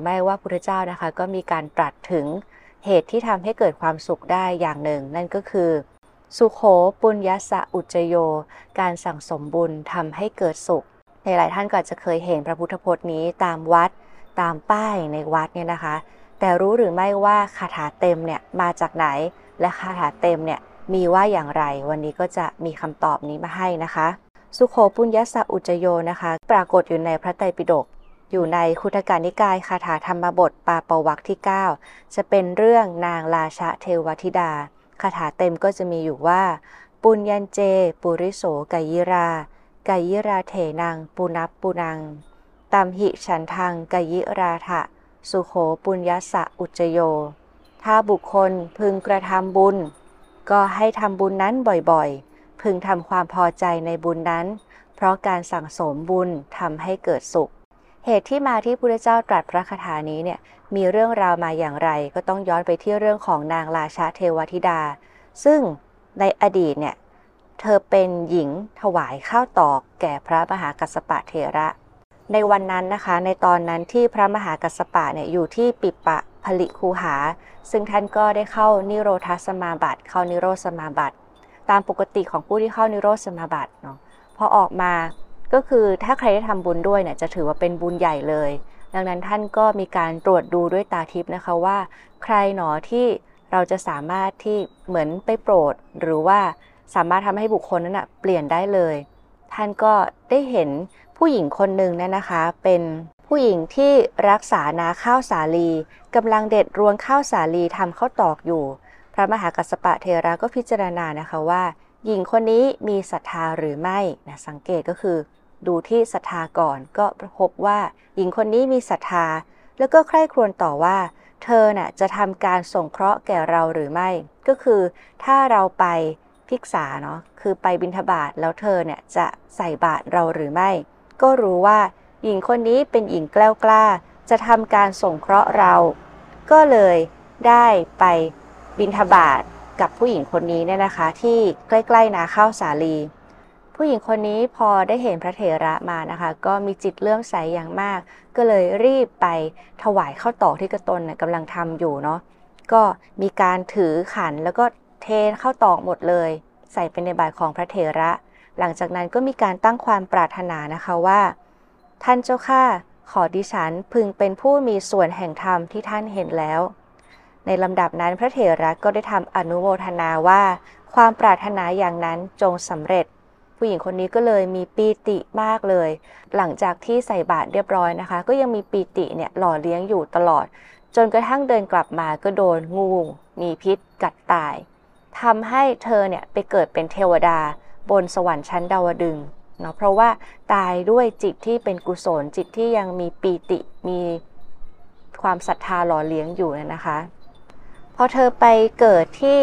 รือไม่ว่าพุทธเจ้านะคะ ก็มีการตรัสถึงเหตุที่ทำให้เกิดความสุขได้อย่างหนึ่ง นั่นก็คือ สุโขปุญญสะอุจโย การสั่งสมบุญทำให้เกิดสุข ในหลายท่านก็อาจจะเคยเห็นพระพุทธพจน์นี้ตามวัดตามป้ายในวัดเนี่ยนะคะ แต่รู้หรือไม่ว่าคาถาเต็มเนี่ยมาจากไหน และคาถาเต็มเนี่ยมีว่าอย่างไร วันนี้ก็จะมีคำตอบนี้มาให้นะคะ สุโขปุญญสะอุจโยนะคะ ปรากฏอยู่ในพระไตรปิฎก อยู่ในคุตการนิกายคาถาธรรมบทปาปวักที่ 9 จะเป็นเรื่องนางราชาเทวธิดาคาถาเต็มก็จะมีอยู่ว่า ปุญญันเจ ปุริโสกายิรากายิราเถนังปุนับปุนังตัมหิฉันทังกายิราทะสุโขปุญญสะอุจโย ถ้าบุคคลพึงกระทำบุญ ก็ให้ทำบุญนั้นบ่อยๆ พึงทำความพอใจในบุญนั้น เพราะการสั่งสมบุญทำให้เกิดสุข เหตุที่มาที่พระเจ้าตรัสพระคาถานี้เนี่ยมีเรื่องราวมาอย่างไรก็ต้องย้อนไปที่เรื่องของนางราชาเทวธิดา ซึ่งในอดีตเนี่ยเธอเป็นหญิงถวายข้าวตอกแก่พระมหากัสปะเถระ ในวันนั้นนะคะในตอนนั้นที่พระมหากัสปะเนี่ยอยู่ที่ปิปะผลิคูหา ซึ่งท่านก็ได้เข้านิโรธสมาบัติเข้านิโรธสมาบัติ ตามปกติของผู้ที่เข้านิโรธสมาบัติเนาะพอออกมา ก็คือถ้าใครได้ทำบุญด้วยเนี่ยจะถือว่าเป็นบุญใหญ่เลย ดังนั้นท่านก็มีการตรวจดูด้วยตาทิพย์นะคะว่า ใครหนอที่เราจะสามารถที่เหมือนไปโปรด หรือว่าสามารถทำให้บุคคลนั้นนะเปลี่ยนได้เลย ท่านก็ได้เห็นผู้หญิงคนหนึ่งเนี่ยนะคะ เป็นผู้หญิงที่รักษานาข้าวสาลีกำลังเด็ดรวงข้าวสาลีทำข้าวตอกอยู่ พระมหากัสปะเทระก็พิจารณานะคะว่า หญิงคนนี้มีศรัทธาหรือไม่นะสังเกตก็คือ ดูที่ศรัทธาก่อน ก็พบว่าหญิงคนนี้มีศรัทธา แล้วก็ใคร่ครวญต่อว่า เธอน่ะจะทำการส่งเคราะห์แก่เราหรือไม่ ก็คือถ้าเราไปภิกษาเนาะคือไปบิณฑบาตแล้วเธอเนี่ยจะใส่บาตรเราหรือไม่ ก็รู้ว่าหญิงคนนี้เป็นหญิงแกล้วกล้า จะทำการส่งเคราะห์เรา ก็เลยได้ไปบิณฑบาตกับผู้หญิงคนนี้เนี่ยนะคะ ที่ใกล้ๆนาข้าวสาลี ผู้หญิงคนนี้พอได้เห็นพระเถระมานะคะ ก็มีจิตเลื่อมใสอย่างมาก ก็เลยรีบไปถวายข้าวตอกที่กระตนเนี่ยกำลังทำอยู่เนาะก็มีการถือขันแล้วก็เทข้าวตอกหมดเลย ใส่เป็นในบาตรของพระเถระ หลังจากนั้นก็มีการตั้งความปรารถนานะคะว่า ท่านเจ้าข้าขอดิฉันพึงเป็นผู้มีส่วนแห่งธรรมที่ท่านเห็นแล้ว ในลำดับนั้นพระเถระก็ได้ทำอนุโมทนาว่า ความปรารถนาอย่างนั้นจงสำเร็จ ผู้หญิงคนนี้ก็เลยมีปีติมากเลย หลังจากที่ใส่บาตรเรียบร้อยนะคะ ก็ยังมีปีติเนี่ยหล่อเลี้ยงอยู่ตลอด จนกระทั่งเดินกลับมาก็โดนงูมีพิษกัดตายทำให้เธอเนี่ยไปเกิดเป็นเทวดาบนสวรรค์ชั้นดาวดึงเนาะเพราะว่าตายด้วยจิตที่เป็นกุศลจิตที่ยังมีปีติมีความศรัทธาหล่อเลี้ยงอยู่นะคะ พอเธอไปเกิดที่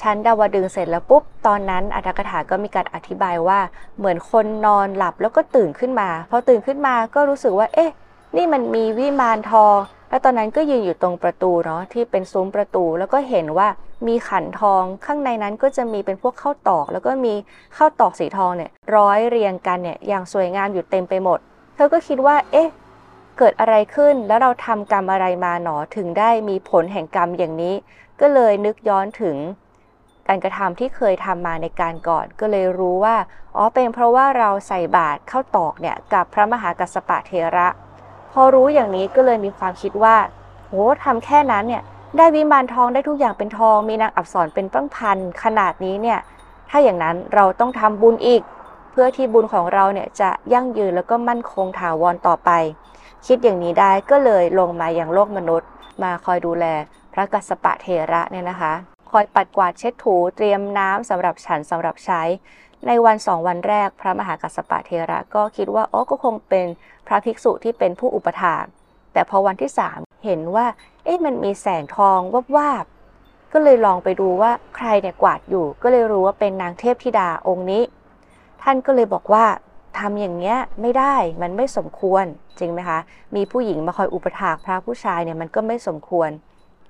ชั้นดาวดึงเสร็จแล้วปุ๊บ ตอนนั้นอัตถกถาก็มีการอธิบายว่า เหมือนคนนอนหลับแล้วก็ตื่นขึ้นมา พอตื่นขึ้นมาก็รู้สึกว่า เอ๊ะ นี่มันมีวิมานทอง แล้วตอนนั้นก็ยืนอยู่ตรงประตูเนาะที่เป็นซุ้มประตู แล้วก็เห็นว่ามีขันทองข้างในนั้นก็จะมีเป็นพวกข้าวตอก แล้วก็มีข้าวตอกสีทองเนี่ยร้อยเรียงกันเนี่ยอย่างสวยงามอยู่เต็มไปหมด เธอก็คิดว่า เอ๊ะ เกิดอะไรขึ้น แล้วเราทำกรรมอะไรมาหนอถึงได้มีผลแห่งกรรมอย่างนี้ ก็เลยนึกย้อนถึง การกระทำที่เคยทำมาในการก่อนก็เลยรู้ว่า อ๋อเป็นเพราะว่าเราใส่บาตรเข้าตอกเนี่ยกับพระมหากัสสปะเทระ พอรู้อย่างนี้ก็เลยมีความคิดว่าโหทำแค่นั้นเนี่ยได้วิมานทองได้ทุกอย่างเป็นทอง มีนางอับสรเป็นตั้งพันขนาดนี้เนี่ยถ้าอย่างนั้นเราต้องทำบุญอีก เพื่อที่บุญของเราเนี่ยจะยั่งยืนแล้วก็มั่นคงถาวรต่อไป คิดอย่างนี้ได้ก็เลยลงมาอย่างโลกมนุษย์ มาคอยดูแลพระกัสสปะเทระเนี่ยนะคะ คอยปัดกวาดเช็ดถูเตรียมน้ำสำหรับฉันสำหรับใช้ ในวันสองวันแรกพระมหากัสปะเทระก็คิดว่าอ๋อก็คงเป็นพระภิกษุที่เป็นผู้อุปถากแต่พอวันที่สามเห็นว่า เอ๊ะมันมีแสงทองวับวาบก็เลยลองไปดูว่าใครเนี่ยกวาดอยู่ ก็เลยรู้ว่าเป็นนางเทพธิดาองค์นี้ ท่านก็เลยบอกว่าทำอย่างเงี้ยไม่ได้มันไม่สมควรจริงไหมคะ มีผู้หญิงมาคอยอุปถากพระผู้ชายเนี่ยมันก็ไม่สมควร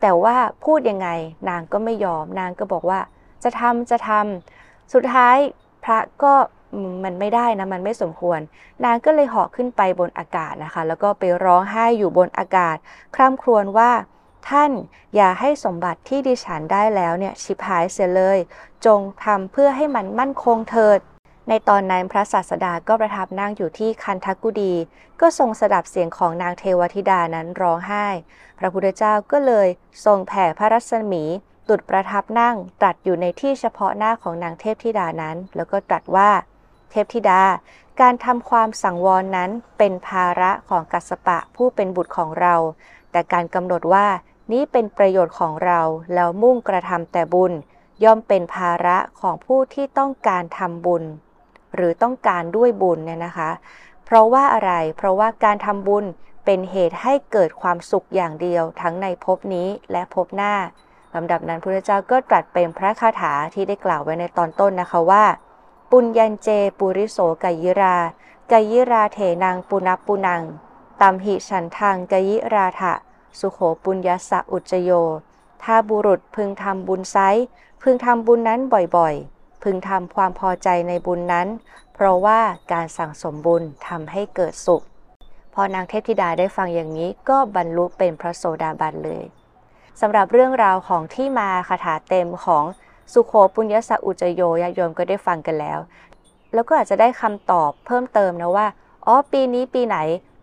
แต่ว่าพูดยังไงนางก็ไม่ยอม นางก็บอกว่า จะทำจะทำสุดท้ายพระก็มันไม่ได้นะ มันไม่สมควร นางก็เลยเหาะขึ้นไปบนอากาศนะคะ แล้วก็ไปร้องไห้อยู่บนอากาศ คร่ำครวญว่าท่านอย่าให้สมบัติที่ดิฉันได้แล้วเนี่ยชิบหายเสียเลย จงทำเพื่อให้มันมั่นคงเถิด ในตอนนั้นพระศาสดาก็ประทับนั่งอยู่ที่คันทักุดี ก็ทรงสดับเสียงของนางเทวธิดานั้นร้องไห้ พระพุทธเจ้าก็เลยทรงแผ่พระรัศมีตุดประทับนั่งตรัสอยู่ในที่เฉพาะหน้าของนางเทพธิดานั้น แล้วก็ตรัสว่า เทพธิดา การทำความสังวรนั้นเป็นภาระของกัสปะผู้เป็นบุตรของเรา แต่การกำหนดว่านี้เป็นประโยชน์ของเราแล้วมุ่งกระทำแต่บุญ ย่อมเป็นภาระของผู้ที่ต้องการทำบุญ หรือต้องการด้วยบุญเนี่ยนะคะ เพราะว่าอะไร เพราะว่าการทำบุญเป็นเหตุให้เกิดความสุขอย่างเดียว ทั้งในภพนี้และภพหน้าลำดับนั้นพระเจ้าก็ตรัสเป็นพระคาถาที่ได้กล่าวไว้ในตอนต้นนะคะว่า ปุญญันเจปุริโสกยิรากยิราเถนังปุณปุนังตัมหิฉันทางกยิราทะสุโขปุญญสะอุจโย ถ้าบุรุษพึงทำบุญไซพึงทำบุญนั้นบ่อยๆ พึงทำความพอใจในบุญนั้น เพราะว่าการสั่งสมบุญทำให้เกิดสุข พอนางเทพธิดาได้ฟังอย่างนี้ก็บรรลุเป็นพระโสดาบันเลยสำหรับเรื่องราวของที่มาคาถาเต็มของสุโขปุญญสะอุจโยญาโยมก็ได้ฟังกันแล้ว แล้วก็อาจจะได้คำตอบเพิ่มเติมนะว่า อ๋อ ปีนี้ปีไหน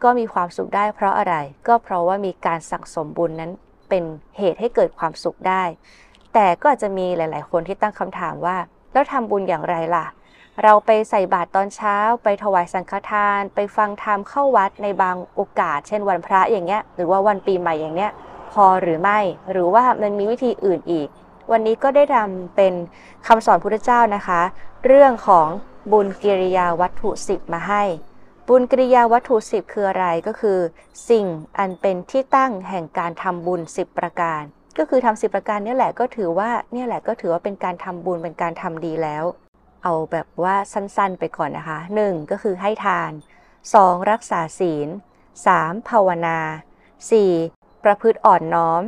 ก็มีความสุขได้เพราะอะไร ก็เพราะว่ามีการสั่งสมบุญนั้นเป็นเหตุให้เกิดความสุขได้ แต่ก็อาจจะมีหลาย ๆ คนที่ตั้งคำถามว่า แล้วทำบุญอย่างไรล่ะ เราไปใส่บาตรตอนเช้า ไปถวายสังฆทาน ไปฟังธรรมเข้าวัดในบางโอกาส เช่นวันพระอย่างเงี้ย หรือว่าวันปีใหม่อย่างเนี้ย พอหรือไม่ หรือว่ามันมีวิธีอื่นอีก วันนี้ก็ได้ทำเป็นคำสอนพุทธเจ้านะคะ เรื่องของบุญกิริยาวัตถุสิบมาให้ บุญกิริยาวัตถุสิบคืออะไรก็คือ สิ่งอันเป็นที่ตั้งแห่งการทำบุญสิบประการ ก็คือทำสิประการนี่แหละก็ถือว่าเนี่ยแหละก็ถือว่าเป็นการทำบุญเป็นการทำดีแล้ว เอาแบบว่าสั้นๆไปก่อนนะคะ 1. ก็คือให้ทาน 2. รักษาศีล 3. ภาวนา 4. ประพฤติอ่อนน้อม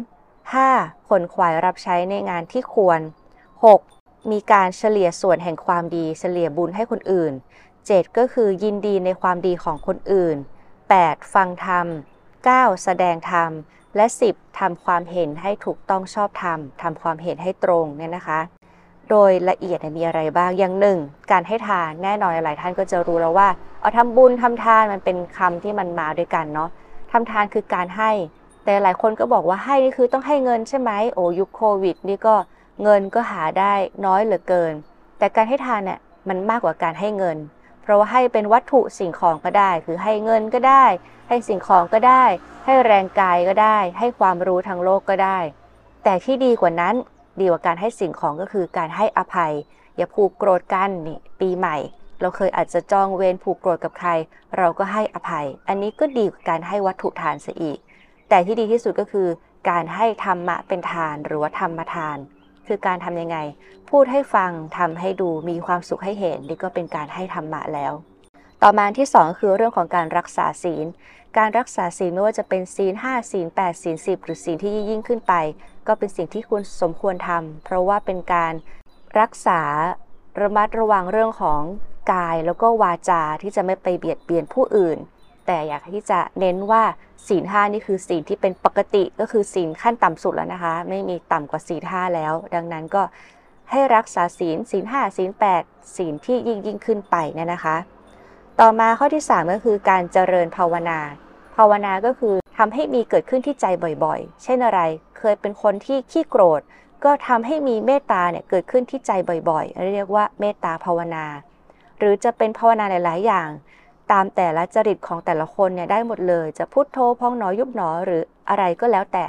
5. ขนขวายรับใช้ในงานที่ควร 6. มีการเฉลี่ยส่วนแห่งความดีเฉลี่ยบุญให้คนอื่น 7. ก็คือยินดีในความดีของคนอื่น 8. ฟังธรรม 9. แสดงธรรม และ 10. ทำความเห็นให้ถูกต้องชอบธรรมทำความเห็นให้ตรงเนี่ยนะคะ โดยละเอียดมีอะไรบ้างอย่างหนึ่ง การให้ทานแน่นอนหลายท่านก็จะรู้แล้วว่าเอาทำบุญทำทานมันเป็นคำที่มันมาด้วยกันเนาะทำทานคือการให้ แต่หลายคนก็บอกว่าให้นี่คือต้องให้เงินใช่ไหมโอ้ยุคโควิด นี่ก็เงินก็หาได้น้อยเหลือเกิน แต่การให้ทานเนี่ยมันมากกว่าการให้เงิน เพราะว่าให้เป็นวัตถุสิ่งของก็ได้ คือให้เงินก็ได้ ให้สิ่งของก็ได้ ให้แรงกายก็ได้ ให้ความรู้ทางโลกก็ได้ แต่ที่ดีกว่านั้นดีกว่าการให้สิ่งของก็คือการให้อภัย อย่าผูกโกรธกันนี่ปีใหม่ เราเคยอาจจะจองเวรผูกโกรธกับใคร เราก็ให้อภัย อันนี้ก็ดีกว่าการให้วัตถุทานซะอีก แต่ที่ดีที่สุดก็คือ การให้ธรรมะเป็นทานหรือว่าธรรมทาน คือการทำยังไง พูดให้ฟังทำให้ดูมีความสุขให้เห็นนี่ก็เป็นการให้ธรรมะแล้ว ต่อมาที่ 2 คือเรื่องของการรักษาศีล การรักษาศีลไม่ว่าจะเป็นศีล5ศีล8ศีล10 หรือศีลที่ยิ่งขึ้นไป ก็เป็นสิ่งที่คุณสมควรทำเพราะว่าเป็นการรักษาระมัดระวังเรื่องของกายแล้วก็วาจาที่จะไม่ไปเบียดเบียนผู้อื่น แต่อยากที่จะเน้นว่าศีลห้านี่คือศีลที่เป็นปกติก็คือศีลขั้นต่ำสุดแล้วนะคะ ไม่มีต่ำกว่าศีลห้าแล้ว ดังนั้นก็ให้รักษาศีลศีลห้าศีลแปดศีลที่ยิ่งยิ่งขึ้นไปเนี่ยนะคะ ต่อมาข้อที่ 3 ก็คือการเจริญภาวนา ภาวนาก็คือทำให้มีเกิดขึ้นที่ใจบ่อยๆ เช่นอะไร เคยเป็นคนที่ขี้โกรธ ก็ทำให้มีเมตตาเนี่ยเกิดขึ้นที่ใจบ่อยๆ เรียกว่าเมตตาภาวนา หรือจะเป็นภาวนาหลาย ๆ อย่าง ตามแต่ละจริตของแต่ละคนเนี่ยได้หมดเลย จะพุทโธพองหนอยุบหนอหรืออะไรก็แล้วแต่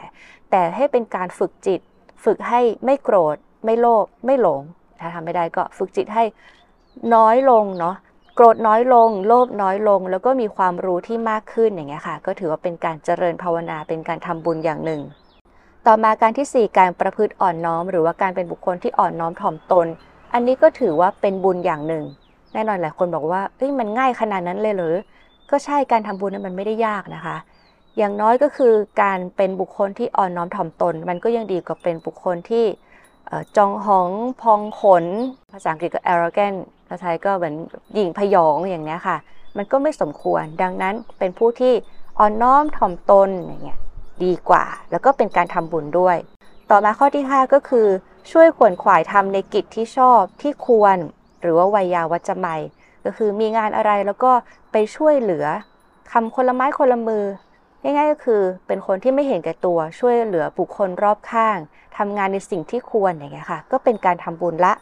แต่ให้เป็นการฝึกจิต ฝึกให้ไม่โกรธ ไม่โลภไม่หลง ถ้าทำไม่ได้ก็ฝึกจิตให้น้อยลงเนาะโกรธน้อยลง โลภน้อยลง แล้วก็มีความรู้ที่มากขึ้นอย่างเงี้ยค่ะ ก็ถือว่าเป็นการเจริญภาวนาเป็นการทำบุญอย่างหนึ่ง ต่อมาการที่ 4 การประพฤติอ่อนน้อม หรือว่าการเป็นบุคคลที่อ่อนน้อมถ่อมตน อันนี้ก็ถือว่าเป็นบุญอย่างหนึ่ง แน่นอนหลายคนบอกว่าเอ้ยมันง่ายขนาดนั้นเลยหรือ ก็ใช่การทำบุญนั้นมันไม่ได้ยากนะคะ อย่างน้อยก็คือการเป็นบุคคลที่อ่อนน้อมถ่อมตน มันก็ยังดีกว่าเป็นบุคคลที่จองหองพองขน ภาษาอังกฤษก็ arrogant าษาไทยก็เหมือนหยิ่งพยองอย่างนี้ค่ะ มันก็ไม่สมควร ดังนั้นเป็นผู้ที่อ่อนน้อมถ่อมตนอย่างเงี้ยดีกว่า แล้วก็เป็นการทำบุญด้วย ต่อมาข้อที่ 5 ก็คือช่วยขวนขวายทำในกิจที่ชอบที่ควร หรือว่าวัยยาวัจจะไมยก็คือมีงานอะไรแล้วก็ไปช่วยเหลือทำคนละไม้คนละมือง่ายๆก็คือเป็นคนที่ไม่เห็นแก่ตัวช่วยเหลือบุคคลรอบข้างทำงานในสิ่งที่ควรอย่างเงี้ยค่ะ ก็เป็นการทำบุญละ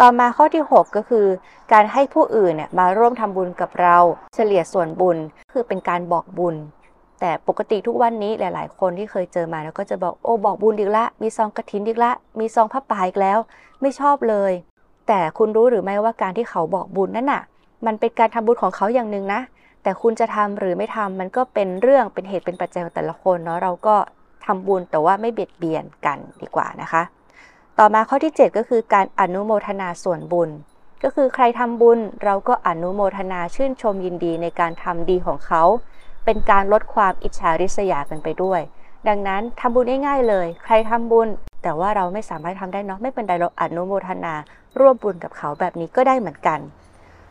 ต่อมาข้อที่ 6 ก็คือ การให้ผู้อื่นเนี่ยมาร่วมทำบุญกับเราเฉลี่ยส่วนบุญคือเป็นการบอกบุญ แต่ปกติทุกวันนี้หลาย ๆ คนที่เคยเจอมาแล้วก็จะบอกโอ้บอกบุญอีกละ มีซองกระถินอีกละ มีซองผ้าป่าอีกแล้ว ไม่ชอบเลย แต่คุณรู้หรือไม่ว่าการที่เขาบอกบุญนั่นน่ะ มันเป็นการทำบุญของเขาอย่างหนึ่งนะ แต่คุณจะทำหรือไม่ทำมันก็เป็นเรื่องเป็นเหตุเป็นปัจจัยของแต่ละคนเนาะเราก็ทำบุญแต่ว่าไม่เบียดเบียนกันดีกว่านะคะ ต่อมาข้อที่ 7 ก็คือการอนุโมทนาส่วนบุญ ก็คือใครทำบุญเราก็อนุโมทนาชื่นชมยินดีในการทำดีของเขา เป็นการลดความอิจฉาริษยากันไปด้วย ดังนั้นทำบุญง่ายๆเลย ใครทำบุญแต่ว่าเราไม่สามารถทำได้เนาะไม่เป็นไรเราอนุโมทนา ร่วมบุญกับเขาแบบนี้ก็ได้เหมือนกัน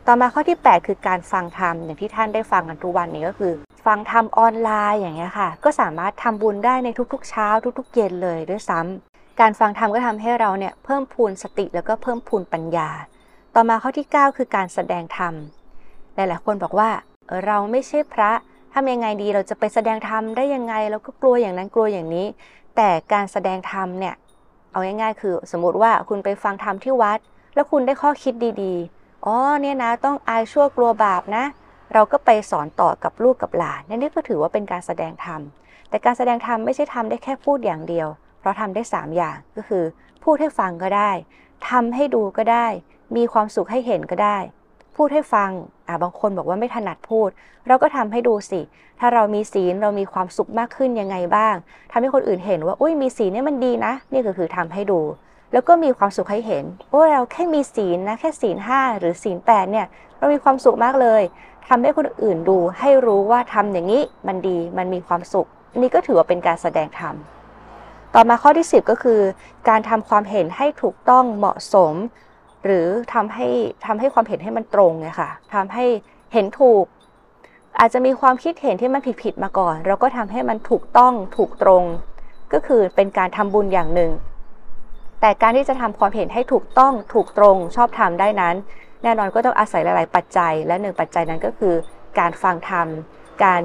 ต่อมาข้อที่ 8 คือการฟังธรรมอย่างที่ท่านได้ฟังกันทุกวันนี้ก็คือ ฟังธรรมออนไลน์อย่างเงี้ยค่ะ ก็สามารถทำบุญได้ในทุกๆ เช้า ทุก ๆ เย็นเลยด้วยซ้ำการฟังธรรมก็ทำให้เราเนี่ยเพิ่มพูนสติแล้วก็เพิ่มพูนปัญญา ต่อมาข้อที่ 9 คือการแสดงธรรมหลายๆคนบอกว่าเออเราไม่ใช่พระทำยังไงดีเราจะไปแสดงธรรมได้ยังไงเราก็กลัวอย่างนั้นกลัวอย่างนี้ แต่การแสดงธรรมเนี่ยเอาง่ายๆคือ สมมติว่าคุณไปฟังธรรมที่วัด แล้วคุณได้ข้อคิดดีๆ อ๋อเนี่ยนะ ต้องอายชั่วกลัวบาปนะ เราก็ไปสอนต่อกับลูกกับหลานนี่ก็ถือว่าเป็นการแสดงธรรม แต่การแสดงธรรมไม่ใช่ทำได้แค่พูดอย่างเดียว เพราะทำได้ 3 อย่างก็คือ พูดให้ฟังก็ได้ทำให้ดูก็ได้ มีความสุขให้เห็นก็ได้ พูดให้ฟังอ่าบางคนบอกว่าไม่ถนัดพูด เราก็ทำให้ดูสิ ถ้าเรามีศีลเรามีความสุขมากขึ้นยังไงบ้างทำให้คนอื่นเห็นว่าอุ้ยมีศีลเนี่ยมันดีนะ นี่ก็คือทำให้ดู แล้วก็มีความสุขให้เห็น โอ้เราแค่มีศีลนะแค่ศีลห้าหรือศีลแปดเนี่ยเรามีความสุขมากเลยทำให้คนอื่นดูให้รู้ว่าทำอย่างนี้มันดีมันมีความสุขนี่ก็ถือว่าเป็นการแสดงธรรมต่อมาข้อที่ 10 ก็คือ การทำความเห็นให้ถูกต้องเหมาะสม หรือทำให้ทำให้ความเห็นให้มันตรงไงค่ะทำให้เห็นถูก อาจจะมีความคิดเห็นที่มันผิดๆมาก่อน เราก็ทำให้มันถูกต้องถูกตรง ก็คือเป็นการทำบุญอย่างหนึ่ง แต่การที่จะทำความเห็นให้ถูกต้องถูกตรงชอบทำได้นั้น แน่นอนก็ต้องอาศัยหลาย ๆ ปัจจัย และหนึ่งปัจจัยนั้นก็คือ การฟังธรรม การ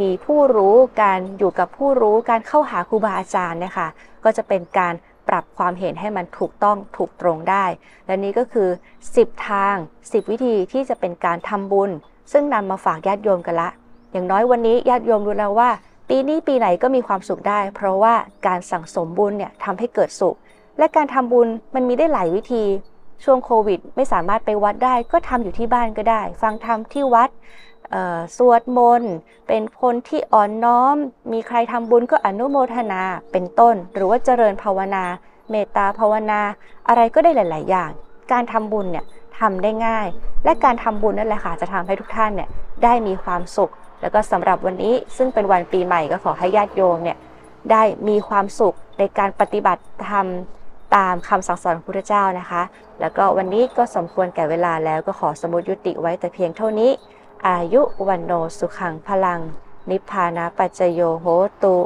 มีผู้รู้ การอยู่กับผู้รู้ การเข้าหาครูบาอาจารย์เนี่ยค่ะก็จะเป็นการปรับความเห็นให้มันถูกต้องถูกตรงได้ และนี้ก็คือ 10 ทาง 10 วิธีที่จะเป็นการทำบุญ ซึ่งนำมาฝากญาติโยมกันละ อย่างน้อยวันนี้ญาติโยมรู้แล้วว่า ปีนี้ปีไหนก็มีความสุขได้ เพราะว่าการสั่งสมบุญเนี่ยทำให้เกิดสุข และการทำบุญมันมีได้หลายวิธี ช่วงโควิด ไม่สามารถไปวัดได้ ก็ทำอยู่ที่บ้านก็ได้ ฟังธรรมที่วัดสวดมนต์เป็นคนที่อ่อนน้อม มีใครทำบุญก็อนุโมทนาเป็นต้น หรือว่าเจริญภาวนา เมตตาภาวนา อะไรก็ได้หลาย ๆ อย่าง การทำบุญเนี่ยทำได้ง่าย และการทำบุญนั่นแหละค่ะจะทำให้ทุกท่านเนี่ยได้มีความสุข แล้วก็สำหรับวันนี้ซึ่งเป็นวันปีใหม่ก็ขอให้ญาติโยมเนี่ยได้มีความสุขในการปฏิบัติธรรม ตามคำสั่งสอนของพระพุทธเจ้านะคะ แล้วก็วันนี้ก็สมควรแก่เวลาแล้วก็ขอสมุดยุติไว้แต่เพียงเท่านี้ อายุวันโนสุขังพลัง นิพพานาปัจจโยโหตุ